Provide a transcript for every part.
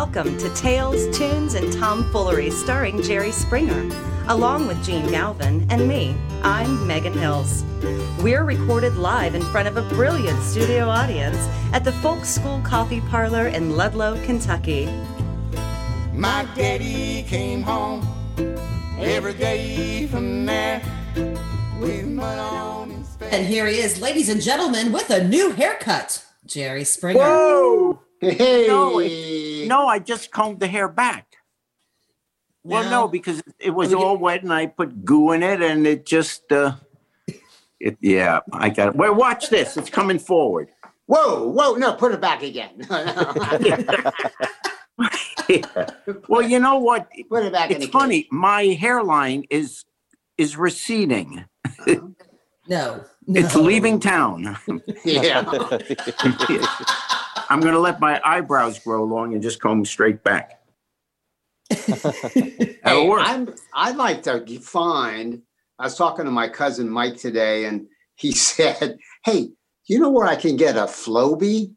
Welcome to Tales, Tunes, and Tomfoolery starring Jerry Springer, along with Jene Galvin and me. I'm Megan Hills. We're recorded live in front of a brilliant studio audience at the Folk School Coffee Parlor in Ludlow, Kentucky. My daddy came home every day from there with mud on his face. And here he is, ladies and gentlemen, with a new haircut. Jerry Springer. Whoa! Hey, No, it- No, I just combed the hair back. Well, No. no, because it was you- all wet and I put goo in it and it just, uh, it, yeah, I got it. Well, watch this. It's coming forward. whoa, whoa, no, put it back again. Yeah. Well, you know what? put it back in It's the funny. My hairline is is receding. No, no. It's leaving town. Yeah. I'm going to let my eyebrows grow long and just comb straight back. That'll Hey, work. I'm, I'd like to find, I was talking to my cousin Mike today, and he said, Hey, you know where I can get a Flowbee?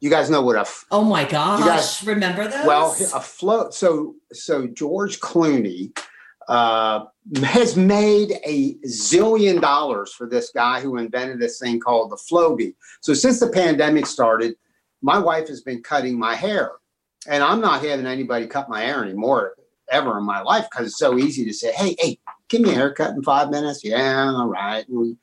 You guys know what a f- Oh my gosh. guys- Remember those? well a float so so george clooney uh has made a zillion dollars for this guy who invented this thing called the Flowbee. So since the pandemic started my wife has been cutting my hair. And i'm not having anybody cut my hair anymore ever in my life because it's so easy to say hey hey give me a haircut in five minutes. Yeah all right. And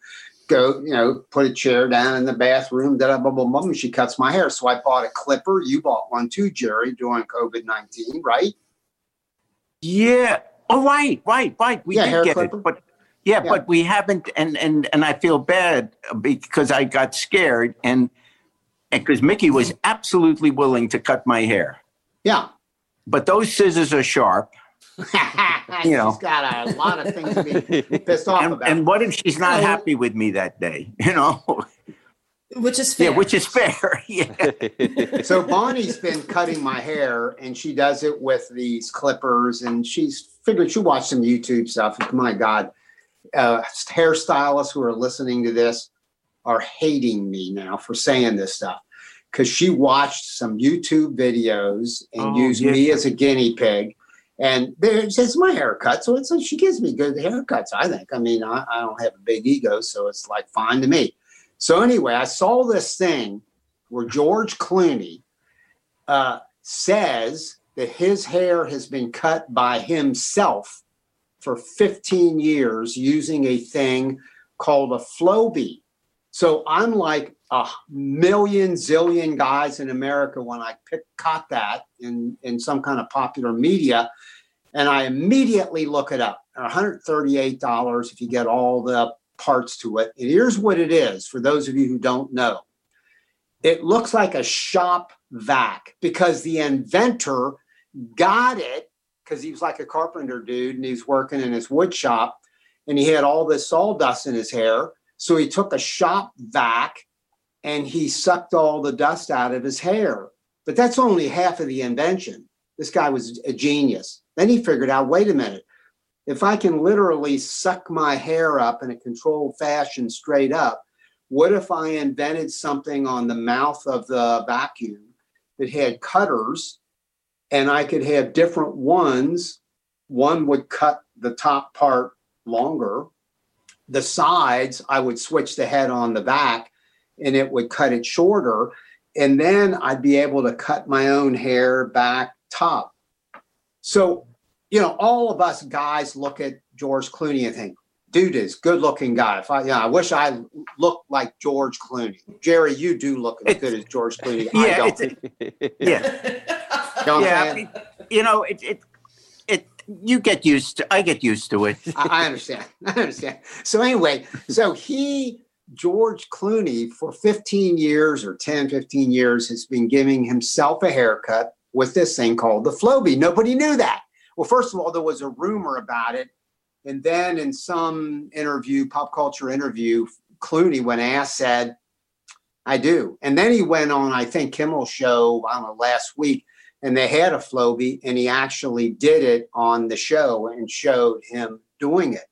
go you know put a chair down in the bathroom da blah blah blah and she cuts my hair. So i bought a clipper. You bought one too jerry during covid-19 right? Yeah. Oh, right, right, right. We Yeah, did get clipper. it, but yeah, Yeah. but we haven't. And and and I feel bad because I got scared and because Mickey was absolutely willing to cut my hair, yeah but those scissors are sharp. you know. she's got a lot of things to be pissed off And, about and what if she's not happy with me that day? You know. which is fair. Yeah, which is fair. yeah. so bonnie's been cutting my hair and she does it with these clippers and she's figured she watched some youtube stuff my god uh hairstylists who are listening to this are hating me now for saying this stuff because she watched some youtube videos and Oh, used yeah. me as a guinea pig. And there it's my haircut so it's she gives me good haircuts i think. I mean I, I don't have a big ego so it's like fine to me. So anyway i saw this thing where George Clooney uh, says that his hair has been cut by himself for 15 years using a thing called a Flowbee. So I'm like a million zillion guys in America when I pick, caught that in, in some kind of popular media, and I immediately look it up. $138 if you get all the parts to it. And here's what it is for those of you who don't know it looks like a shop vac because the inventor got it because he was like a carpenter dude and he's working in his wood shop and he had all this sawdust in his hair. So he took a shop vac and he sucked all the dust out of his hair. But that's only half of the invention. This guy was a genius. Then he figured out wait a minute, if I can literally suck my hair up in a controlled fashion straight up, what if I invented something on the mouth of the vacuum that had cutters and I could have different ones? One would cut the top part longer. The sides, I would switch the head on the back and it would cut it shorter. And then I'd be able to cut my own hair back top. So, you know, all of us guys look at George Clooney and think, dude is good looking guy. If I, yeah, I wish I looked like George Clooney. Jerry, you do look as good as George Clooney. I Yeah, don't. it's, yeah, You know yeah. saying? You know, it, it, it. You get used to. I get used to it. I, I understand. I understand. So anyway, so he, George Clooney, for 15 years or 10, 15 years, has been giving himself a haircut with this thing called the Flowbee. Nobody knew that. Well, first of all, there was a rumor about it. And then in some interview, pop culture interview, Clooney, when asked, said, I do. And then he went on, I think, Kimmel's show, I don't know, last week, and they had a Flowbee, and he actually did it on the show and showed him doing it.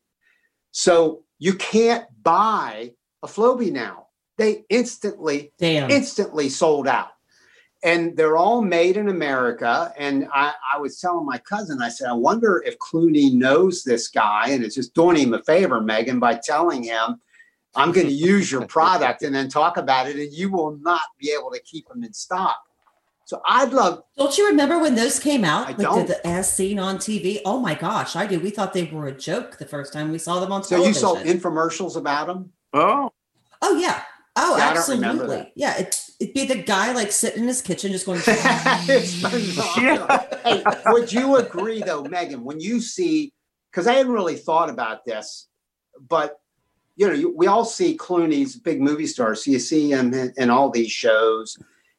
So you can't buy a Flowbee now. They instantly, Damn. instantly sold out. and they're all made in America. And I, I was telling my cousin, I said, I wonder if Clooney knows this guy and is just doing him a favor, Megan, by telling him, I'm going to use your product and then talk about it, and you will not be able to keep them in stock. So I'd love. Don't you remember when those came out? I like don't. The, the as seen on TV. Oh my gosh, I do. We thought they were a joke the first time we saw them on So you saw infomercials about them? Oh, oh yeah. Oh, Yeah, I don't remember absolutely. Yeah, it, it'd be the guy like sitting in his kitchen just going. It's phenomenal. hey, would you agree though, Megan, when you see, because I hadn't really thought about this, but you know, you, we all see Clooney's big movie stars. So you see him in, in all these shows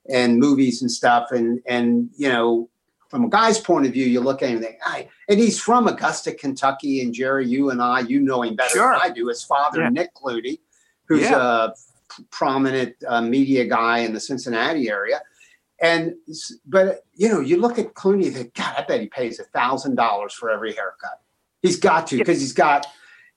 and movies and stuff, and and you know, from a guy's point of view, you look at him and think, and he's from Augusta, Kentucky, and Jerry, you and I, you know him better Sure. than I do. His father, Yeah. Nick Clooney, who's Yeah. a prominent uh, media guy in the Cincinnati area. And but you know, you look at Clooney, think, God, I bet he pays a thousand dollars for every haircut. He's got to because he's got,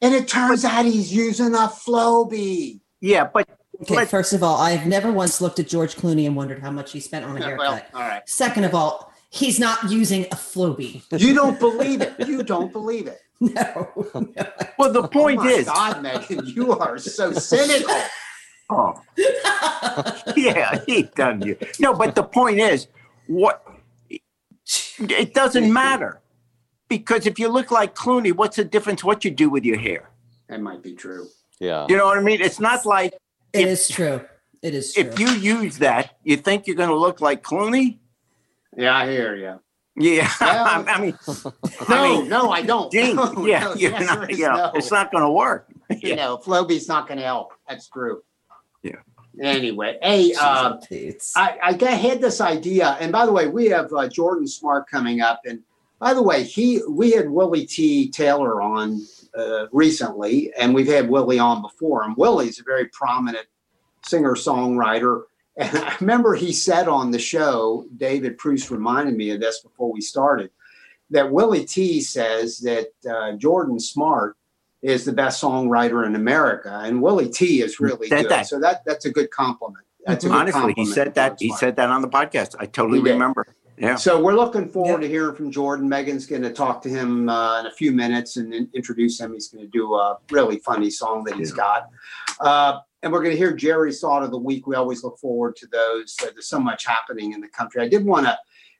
and it turns out he's using a Flowbee. yeah, but Okay, But- first of all, I've never once looked at George Clooney and wondered how much he spent on a haircut. Well, all right. Second of all, he's not using a Flowbee. You don't believe it. You don't believe it. No. no. well, the oh point oh my is, God, Megan, you are so cynical. oh, yeah, he done you. No, but the point is, what? It doesn't matter because if you look like Clooney, what's the difference? What you do with your hair? That might be true. Yeah. You know what I mean? It's not like It If- is true. It is true. if you use that, you think you're going to look like Clooney. Yeah, I hear you. Yeah, Well- I mean, No, mean, no, I don't. Jene, No, yeah, no, you're not, is you know, no. it's not going to work. You Yeah. know, Flowbee's not going to help. That's true. Yeah. Anyway, hey, uh, I, I got- had this idea, and by the way, we have uh, Jordan Smart coming up, and by the way, he we had Willie Tea Taylor on uh, recently, and we've had Willie on before, and Willie's a very prominent singer songwriter. And I remember he said on the show, David Proust reminded me of this before we started, that Willie Tea says that uh, Jordan Smart is the best songwriter in America, and Willie T is really good. that. So that that's a good compliment. That's a good Honestly, he said that. He said that on the podcast. I totally remember. Yeah. So we're looking forward Yeah. to hearing from Jordan. Megan's going to talk to him uh, in a few minutes and in- introduce him. He's going to do a really funny song that he's got. Uh, and we're going to hear Jerry's thought of the week. We always look forward to those. Uh, there's so much happening in the country. I did want to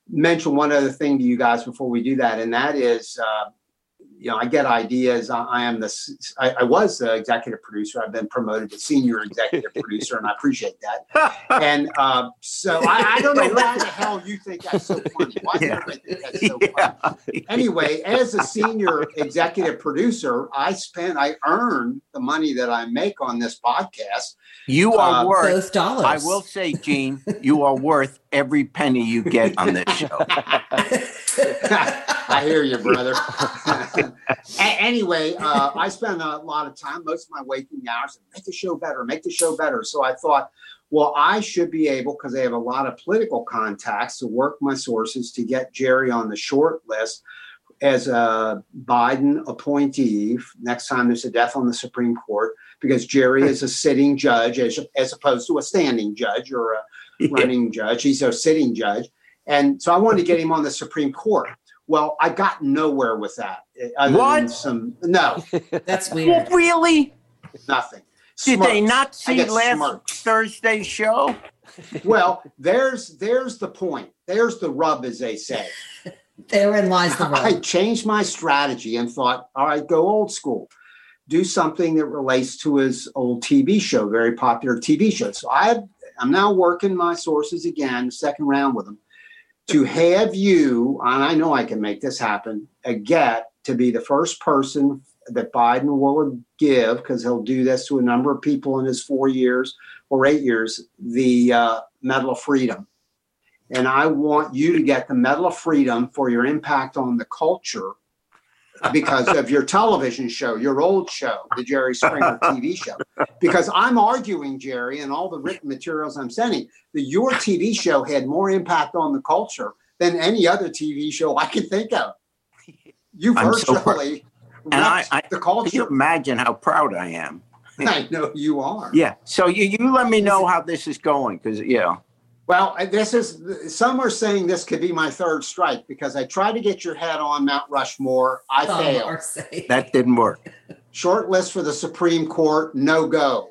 mention one other thing to you guys before we do that, and that is, uh, you know, I get ideas. I, I am the, s- I, I was the executive producer. I've been promoted to senior executive producer, and I appreciate that. And uh, so I, I don't know why the hell you think that's so funny. Why do Yeah. you think that's so funny? Anyway, as a senior executive producer, I spend, I earn the money that I make on this podcast. You are Uh, worth. Both dollars. I will say, Jene, you are worth every penny you get on this show. I hear you, brother. Anyway, uh, I spend a lot of time, most of my waking hours, make the show better, make the show better. So I thought, well, I should be able, because I have a lot of political contacts, to work my sources to get Jerry on the short list as a Biden appointee next time there's a death on the Supreme Court, because Jerry is a sitting judge as, as opposed to a standing judge or a running judge. He's a sitting judge. And so I wanted to get him on the Supreme Court. Well, I got nowhere with that. Uh, other than What? Some no, That's Well, weird. really? nothing. Did they not see last smirks. Thursday's show? Well, there's there's the point. There's the rub, as they say. Therein lies the rub. I changed my strategy and thought, all right, go old school. Do something that relates to his old TV show, very popular TV show. So I, I'm now working my sources again, second round with them, to have you, and I know I can make this happen, a get to be the first person that Biden will give, because he'll do this to a number of people in his four years or eight years, the uh, Medal of Freedom. And I want you to get the Medal of Freedom for your impact on the culture because of your television show, your old show, the Jerry Springer TV show. Because I'm arguing, Jerry, and all the written materials I'm sending, that your TV show had more impact on the culture than any other TV show I can think of. You I'm so proud. virtually And I- I- the Can you imagine how proud I am? I know you are. Yeah. So you, you let me know how this is going because, yeah. Well, this is some are saying this could be my third strike because I tried to get your head on Mount Rushmore. I Oh, failed. That didn't work. Short list for the Supreme Court, no go.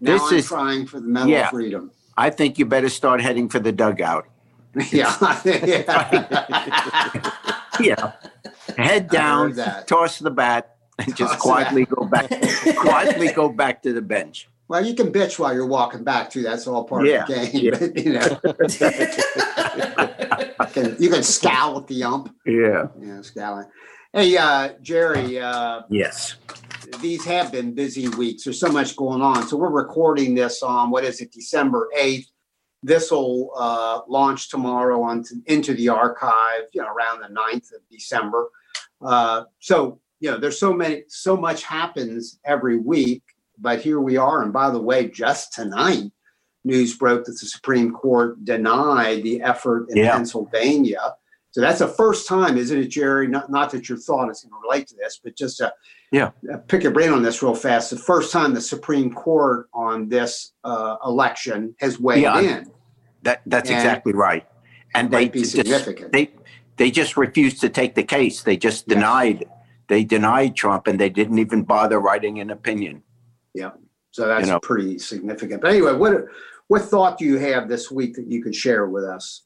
Now This I'm is- trying for the Medal yeah. of Freedom. I think you better start heading for the dugout. yeah. yeah. Yeah. Head down, toss the bat, and Toss just quietly go back. quietly go back to the bench. Well, you can bitch while you're walking back too. That's all part Yeah, of the game. yeah. But, you know, you can, you can scowl at the ump. Yeah. Yeah, scowling. Hey, uh, Jerry, uh, Yes. these have been busy weeks. There's so much going on. So we're recording this on what is it, December 8th. This will uh, launch tomorrow on into the archive, you know, around the 9th of December. Uh, so, you know, there's so many, so much happens every week. But here we are. And by the way, just tonight, news broke that the Supreme Court denied the effort in Yeah. Pennsylvania. So that's the first time, isn't it, Jerry? Not, not that your thought is going to relate to this, but just to Yeah. uh, pick your brain on this real fast. The first time the Supreme Court on this uh, election has weighed Yeah. in. That that's And exactly right. And they be just, significant. they they just refused to take the case. They just denied they denied Trump and they didn't even bother writing an opinion. Yeah. So that's you know. pretty significant. But anyway, what what thought do you have this week that you could share with us?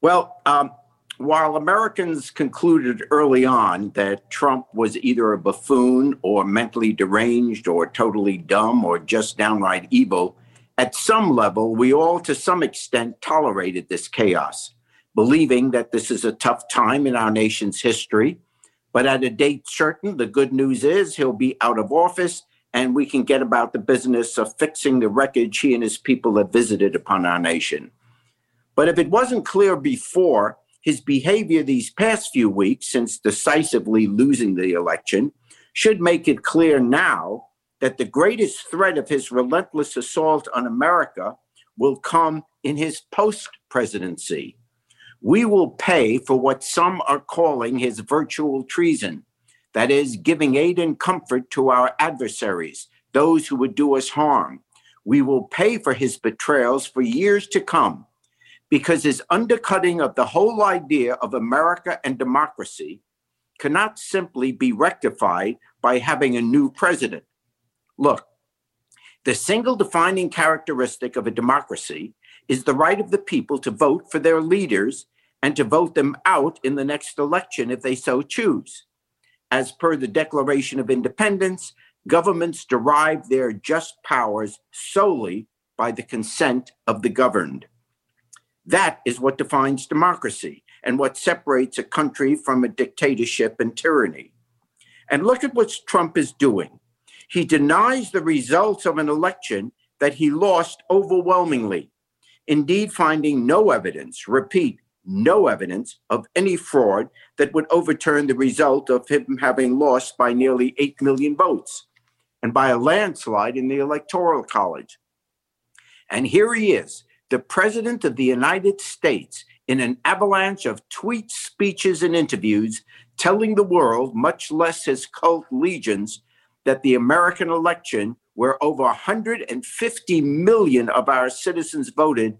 Well, um, while Americans concluded early on that Trump was either a buffoon or mentally deranged or totally dumb or just downright evil, at some level, we all to some extent tolerated this chaos, believing that this is a tough time in our nation's history. But at a date certain, the good news is he'll be out of office and we can get about the business of fixing the wreckage he and his people have visited upon our nation. But if it wasn't clear before, his behavior these past few weeks, since decisively losing the election, should make it clear now that the greatest threat of his relentless assault on America will come in his post presidency. We will pay for what some are calling his virtual treason that is, giving aid and comfort to our adversaries, those who would do us harm. We will pay for his betrayals for years to come because his undercutting of the whole idea of America and democracy cannot simply be rectified by having a new president. Look, the single defining characteristic of a democracy is the right of the people to vote for their leaders and to vote them out in the next election if they so choose. As per the Declaration of Independence, governments derive their just powers solely by the consent of the governed. That is what defines democracy and what separates a country from a dictatorship and tyranny. And look at what Trump is doing. He denies the results of an election that he lost overwhelmingly, indeed, finding no evidence, repeat, no evidence of any fraud that would overturn the result of him having lost by nearly 8 million votes and by a landslide in the Electoral College. And here he is, the President of the United States, in an avalanche of tweets, speeches, and interviews, telling the world, much less his cult legions, that the American election, where over 150 million of our citizens voted,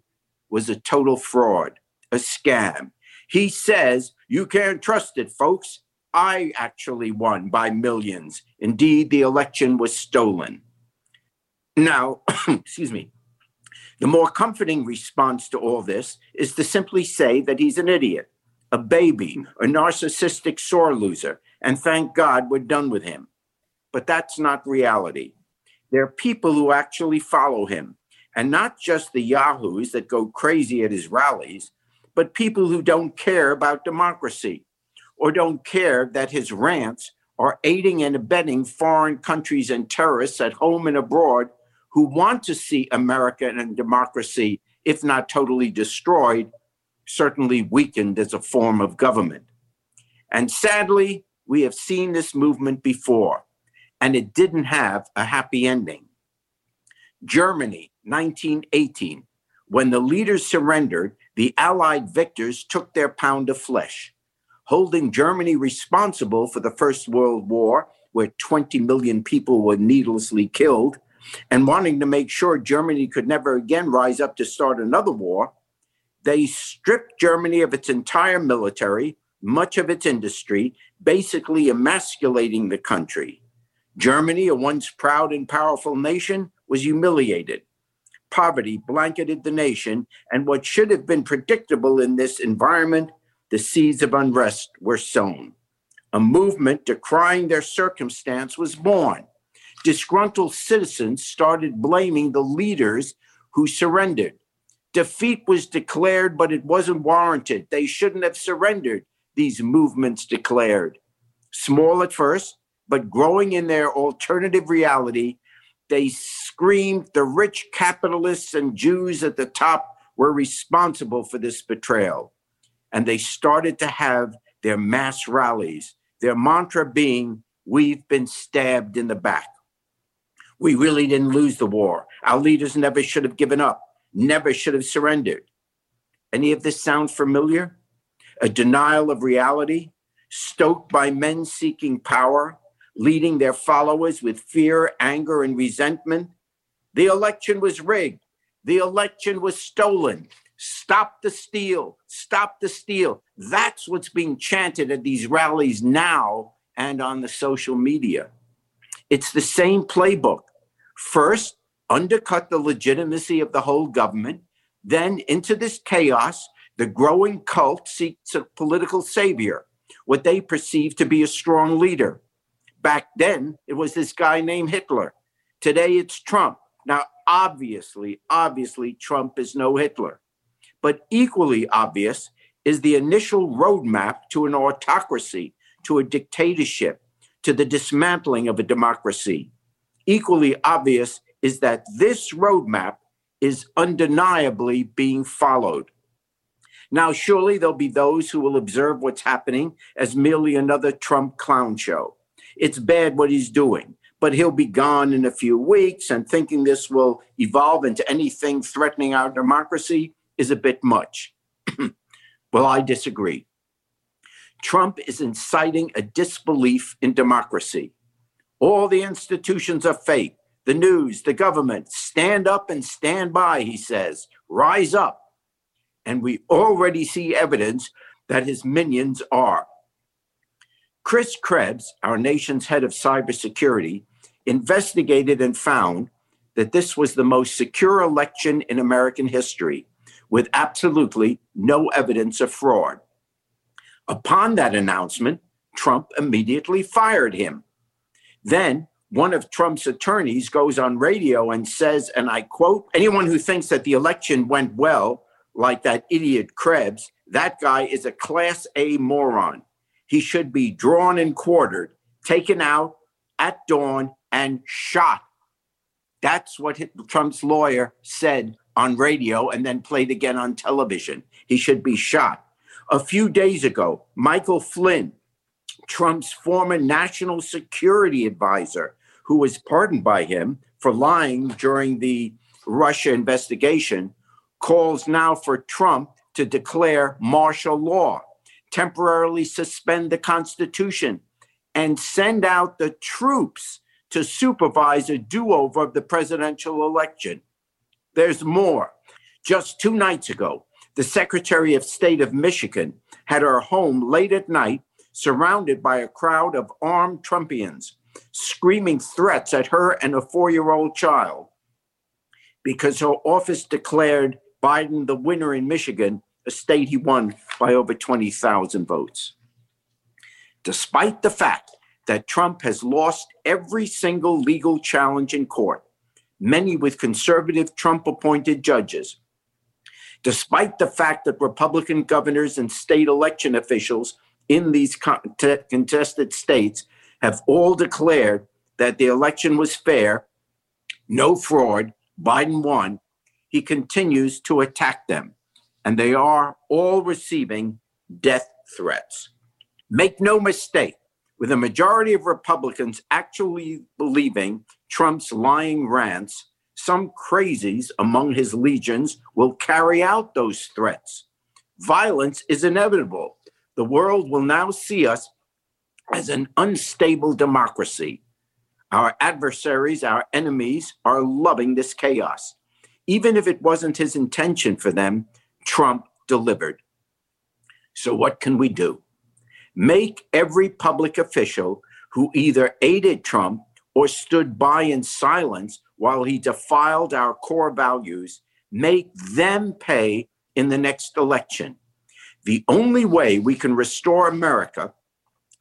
was a total fraud, a scam. He says, You can't trust it, folks. I actually won by millions. Indeed, the election was stolen. Now, excuse me, the more comforting response to all this is to simply say that he's an idiot, a baby, a narcissistic sore loser, and thank God we're done with him. But that's not reality. There are people who actually follow him, and not just the yahoos that go crazy at his rallies, but people who don't care about democracy or don't care that his rants are aiding and abetting foreign countries and terrorists at home and abroad who want to see America and democracy, if not totally destroyed, certainly weakened as a form of government. And sadly, we have seen this movement before, and it didn't have a happy ending. Germany, 1918, when the leaders surrendered, the Allied victors took their pound of flesh, holding Germany responsible for the First World War, where 20 million people were needlessly killed, and wanting to make sure Germany could never again rise up to start another war, they stripped Germany of its entire military, much of its industry, basically emasculating the country. Germany, a once proud and powerful nation, was humiliated. Poverty blanketed the nation, and what should have been predictable in this environment, the seeds of unrest were sown. A movement decrying their circumstance was born. Disgruntled citizens started blaming the leaders who surrendered. Defeat was declared, but it wasn't warranted. They shouldn't have surrendered, these movements declared. Small at first, but growing in their alternative reality, they screamed the rich capitalists and Jews at the top were responsible for this betrayal. And they started to have their mass rallies, their mantra being, We've been stabbed in the back. We really didn't lose the war. Our leaders never should have given up, never should have surrendered. Any of this sound familiar? A denial of reality, stoked by men seeking power, leading their followers with fear, anger, and resentment. The election was rigged. The election was stolen. Stop the steal. Stop the steal. That's what's being chanted at these rallies now and on the social media. It's the same playbook. First, undercut the legitimacy of the whole government. Then, into this chaos, the growing cult seeks a political savior, what they perceive to be a strong leader. Back then, it was this guy named Hitler. Today, it's Trump. Now, obviously, obviously, Trump is no Hitler. But equally obvious is the initial roadmap to an autocracy, to a dictatorship, to the dismantling of a democracy. Equally obvious is that this roadmap is undeniably being followed. Now, surely there'll be those who will observe what's happening as merely another Trump clown show. It's bad what he's doing, but he'll be gone in a few weeks, and thinking this will evolve into anything threatening our democracy is a bit much. well, I disagree. Trump is inciting a disbelief in democracy. All the institutions are fake. The news, the government, stand up and stand by, he says. Rise up. And we already see evidence that his minions are. Chris Krebs, our nation's head of cybersecurity, investigated and found that this was the most secure election in American history, with absolutely no evidence of fraud. Upon that announcement, Trump immediately fired him. Then one of Trump's attorneys goes on radio and says, and I quote, anyone who thinks that the election went well, like that idiot Krebs, that guy is a class A moron he should be drawn and quartered, taken out at dawn, and shot. That's what Trump's lawyer said on radio and then played again on television. He should be shot. A few days ago, Michael Flynn, Trump's former national security advisor, who was pardoned by him for lying during the Russia investigation, calls now for Trump to declare martial law temporarily suspend the Constitution and send out the troops to supervise a do over of the presidential election. There's more. Just two nights ago, the Secretary of State of Michigan had her home late at night surrounded by a crowd of armed Trumpians screaming threats at her and a four year old child because her office declared Biden the winner in Michigan a state he won by over 20,000 votes. Despite the fact that Trump has lost every single legal challenge in court, many with conservative Trump appointed judges, despite the fact that Republican governors and state election officials in these contested states have all declared that the election was fair, no fraud, Biden won, he continues to attack them and they are all receiving death threats. Make no mistake, with a majority of Republicans actually believing Trump's lying rants, some crazies among his legions will carry out those threats. Violence is inevitable. The world will now see us as an unstable democracy. Our adversaries, our enemies, are loving this chaos. Even if it wasn't his intention for them, Trump delivered. So, what can we do? Make every public official who either aided Trump or stood by in silence while he defiled our core values, make them pay in the next election. The only way we can restore America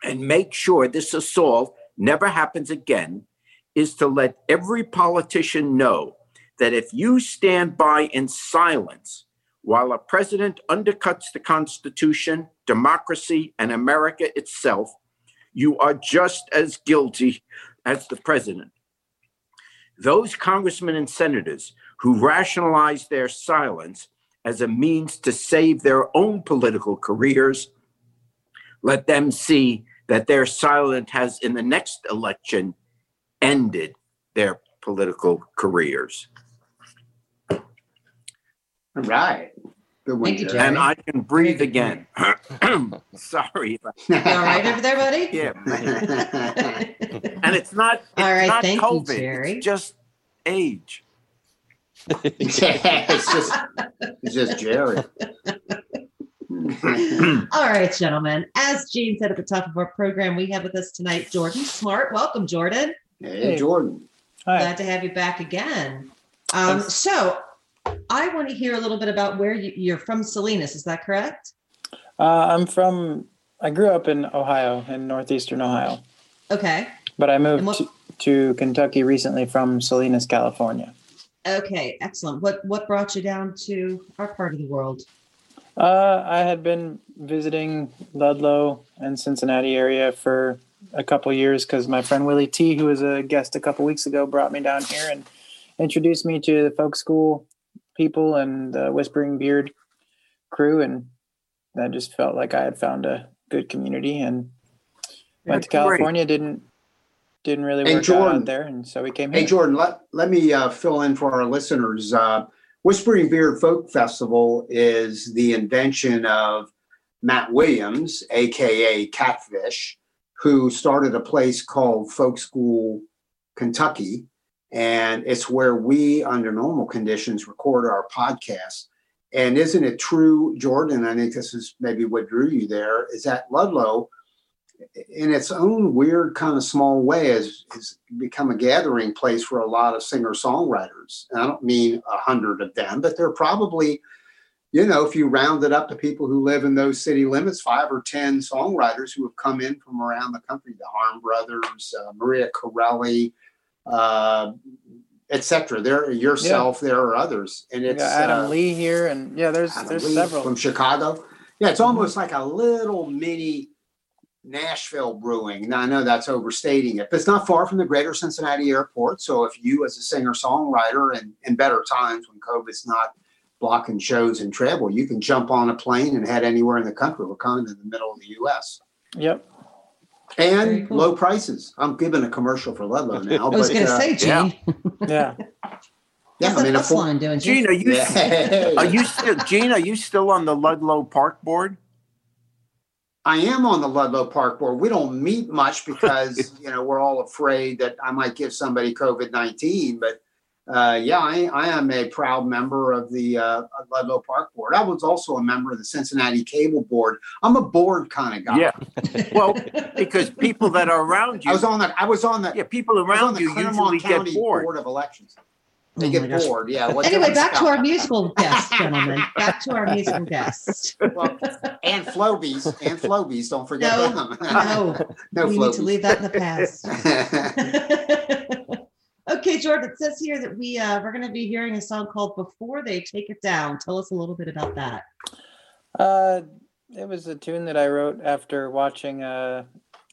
and make sure this assault never happens again is to let every politician know that if you stand by in silence while a president undercuts the Constitution, democracy, and America itself, you are just as guilty as the president. Those congressmen and senators who rationalize their silence as a means to save their own political careers, let them see that their silence has, in the next election, ended their political careers. All right. Good one, Thank you, Jerry. Jerry. And I can breathe Very again. Sorry. You all right over there, buddy? Yeah. And it's not, it's All right, not thank you, COVID. Jerry. It's just age. yeah, it's just it's just Jerry. All right, gentlemen. As Jene said at the top of our program, we have with us tonight Jordan Smart. Welcome, Jordan. hey, Jordan. Hi. Glad to have you back again. Um, so, I want to hear a little bit about where you, you're from, Salinas. Is that correct? Uh, I'm from. I grew up in Ohio, in northeastern Ohio, Okay. but I moved what- to, to Kentucky recently from Salinas, California. Okay. Excellent. What What brought you down to our part of the world? Uh, I had been visiting Ludlow and Cincinnati area for a couple years because my friend Willie Tea, who was a guest a couple weeks ago, brought me down here and introduced me to the folk school people and the Whispering Beard crew, and I just felt like I had found a good community and went to That's great. California. Didn't didn't really Hey, work out, Jordan. out there, and so we came Hey, here. Jordan, let, let me uh, fill in for our listeners. Uh, Whispering Beard Folk Festival is the invention of Matt Williams, AKA Catfish, who started a place called Folk School Kentucky. And it's where we, under normal conditions, record our podcast. And isn't it true, Jordan? I think this is maybe what drew you there, is that Ludlow in its own weird kind of small way has, has become a gathering place for a lot of singer songwriters. I don't mean a hundred of them, but they're probably, you know, if you round it up to people who live in those city limits, five or 10 songwriters who have come in from around the country, the Harm Brothers, uh, Maria Corelli, uh, etc. There, yourself, there are others. And it's Adam uh, Lee here, and yeah, there's Adam there's Lee several. from Chicago. Yeah, it's almost like a little mini Nashville brewing. Now I know that's overstating it, but it's not far from the greater Cincinnati airport. So if you as a singer songwriter and in better times when COVID's not blocking shows and travel, you can jump on a plane and head anywhere in the country. We're kind of in the middle of the US. Yep. Very And cool. low prices. I'm giving a commercial for Ludlow now. I was going to uh, say, Jene. yeah. Yeah. yeah, That's I mean, a a full- line doing Jene, are you Yeah. are you still Jene? Are you still on the Ludlow Park Board? I am on the Ludlow Park Board. We don't meet much because you know we're all afraid that I might give somebody COVID nineteen. But uh, yeah, I, I am a proud member of the uh, Ludlow Park Board. I was also a member of the Cincinnati Cable Board. I'm a board kind of guy. Yeah. Well, because people that are around you, I was on that. I was on the. yeah, people I was on around the you Clermont usually County get bored. Board of Elections. They Oh get gosh. bored. Yeah. what Anyway, back to our musical guest, gentlemen. Back to our musical guest. Well, and Flowbees and Flowbees. Don't forget No, them. No, no we need to leave that in the past. okay, Jordan. It says here that we uh, we're going to be hearing a song called "Before They Take It Down." Tell us a little bit about that. Uh, it was a tune that I wrote after watching a,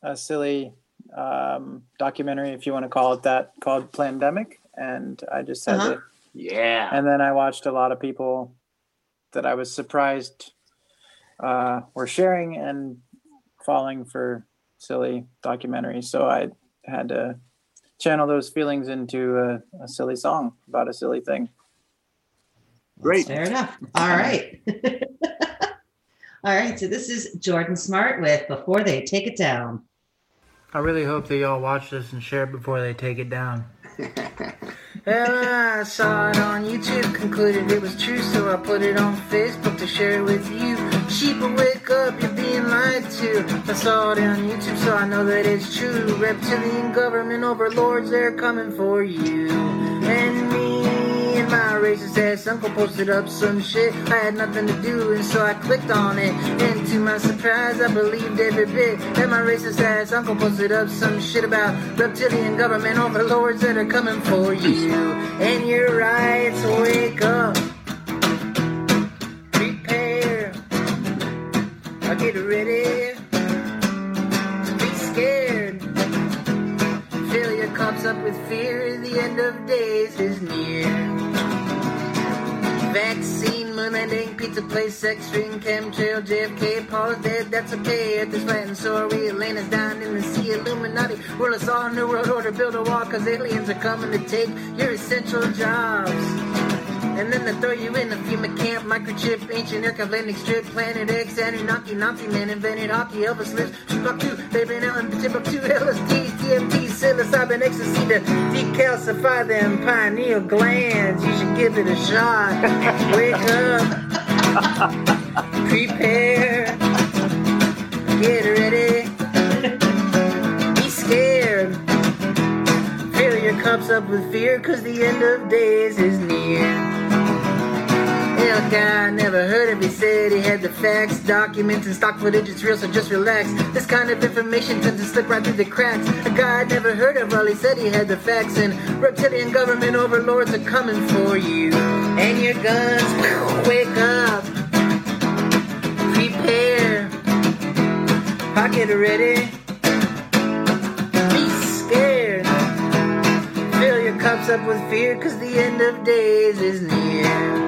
a silly um, documentary, if you want to call it that, called Plandemic. And I just said Uh-huh. to, yeah. and then I watched a lot of people that I was surprised uh, were sharing and falling for silly documentaries. So I had to channel those feelings into a, a silly song about a silly thing. Great. Fair enough. All right. All right. So this is Jordan Smart with "Before They Take It Down." I really hope that y'all watch this and share it before they take it down. well, I saw it on YouTube, concluded it was true, so I put it on Facebook to share it with you. Sheep, wake up, you're being lied to. I saw it on YouTube, so I know that it's true. Reptilian government overlords, they're coming for you. And me and my racist ass uncle posted up some shit. I had nothing to do, and so I clicked on it. And to my surprise, I believed every bit that my racist ass uncle posted up some shit about reptilian government overlords that are coming for you. And you're right, so wake up. Get ready. Be scared. Fill your cups up with fear. The end of days is near. Vaccine, moon landing, pizza place, sex ring, chemtrail, JFK, Paul is dead, that's okay. At this Latin story, Atlantis down in the sea, Illuminati, rule us all, new world order, build a wall, cause aliens are coming to take your essential jobs. And then they throw you in a FEMA camp, microchip, ancient aircraft landing strip, Planet X, Anunnaki, Nazi man invented hockey, Elvis lives, 2, they've been out in Timbuktu, LSD, DMT, psilocybin, ecstasy to decalcify them pineal glands. You should give it a shot. Wake up, prepare, get ready, be scared. Fill your cups up with fear, cause the end of days is near. El guy never heard of he said he had the facts, documents, and stock footage. It's real, so just relax. This kind of information tends to slip right through the cracks. A guy I'd never heard of, well, he said he had the facts, and reptilian government overlords are coming for you. And your guns, wake up, prepare, pocket ready, be scared. Fill your cups up with fear, cause the end of days is near.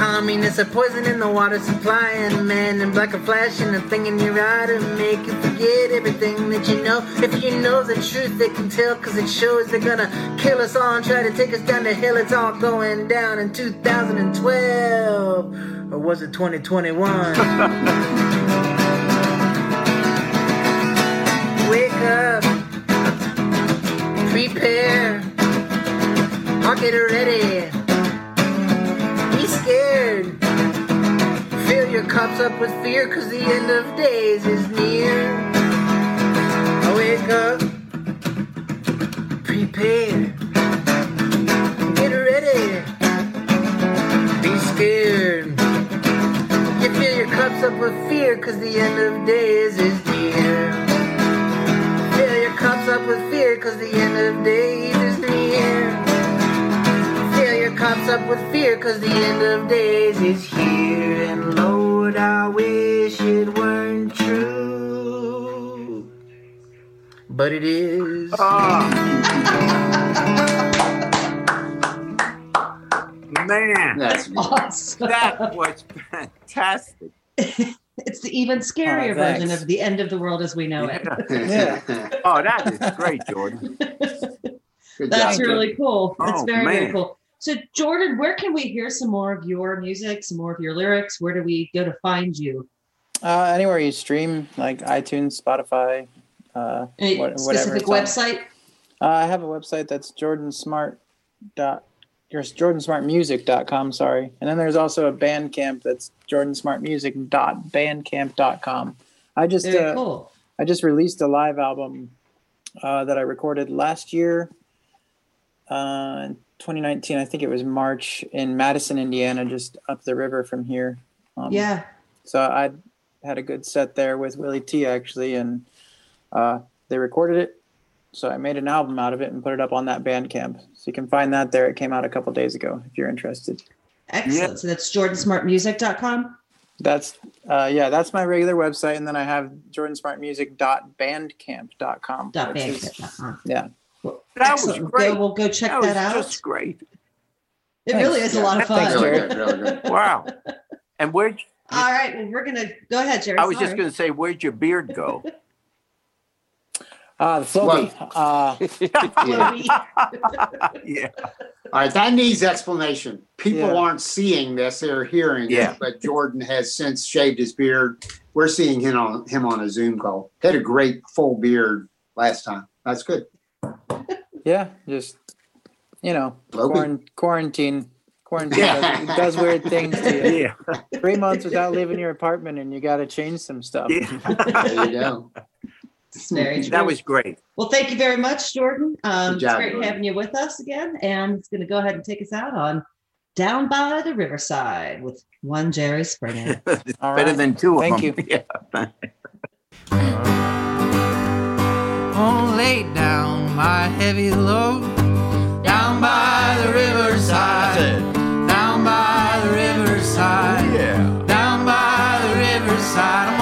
Communists are poisoning the water supply, and man in black are flashing a thing in your eye to make you forget everything that you know. If you know the truth, they can tell, cause it shows they're gonna kill us all and try to take us down to hell. It's all going down in 2012. Or was it 2021? Wake up, prepare, I'll get ready be scared. Fill your cups up with fear, cause the end of days is near. Wake up, prepare, get ready, be scared. You fill your cups up with fear, cause the end of days is near. Fill your cups up with fear, cause the end of days is near fill your cups up with fear cause the end of days is here and lord i wish it weren't true but it is Oh. Man, That's Awesome. that was fantastic. It's the even scarier Oh, version of the end of the world as we know it. Yeah. Oh, that is great, Jordan. Good That's job. really cool. That's Oh, very, very man. cool. So, Jordan, where can we hear some more of your music, some more of your lyrics? Where do we go to find you? Uh, anywhere you stream, like iTunes, Spotify, uh, Any whatever specific website? Uh, I have a website that's jordansmart dot your jordansmartmusic.com, sorry. And then there's also a Bandcamp that's jordansmartmusic.bandcamp.com. I just uh, cool. I just released a live album uh, that I recorded last year uh, 2019. I think it was March in Madison, Indiana, just up the river from here. Um, Yeah. So I had a good set there with Willie Tea actually, and uh, they recorded it. So I made an album out of it and put it up on that Bandcamp. So you can find that there. It came out a couple days ago if you're interested. Excellent. So that's jordansmartmusic.com. That's uh, yeah, that's my regular website, and then I have jordansmartmusic.bandcamp.com. Dot which is-. Yeah. Well, That was excellent. great. Go, we'll go check That that, was out. just great. it really Thanks. is a lot of fun. Really really. Wow. And where All right. Well, we're gonna go ahead, Jerry. I was just going to say, where'd your beard go? Ah, the Flowbee. Uh, Flowy. yeah. All right, that needs explanation. People Yeah. aren't seeing this; they're hearing Yeah. it. But Jordan has since shaved his beard. We're seeing him on him on a Zoom call. He Had a great full beard last time. That's good. Yeah, just you know, Logan. quaran- quarantine. Quarantine Yeah. does, does weird things to you. Yeah. Three months without leaving your apartment, and you got to change some stuff. There you go. It's very true. That was great. Well, thank you very much, Jordan. Um, Good it's great Jordan. having you with us again. And it's going to go ahead and take us out on Down by the Riverside with one Jerry Springer. All Better right. than two of Thank you. Yeah. Gonna lay down my heavy load down by the riverside. Down by the riverside. Oh, yeah. Down by the riverside.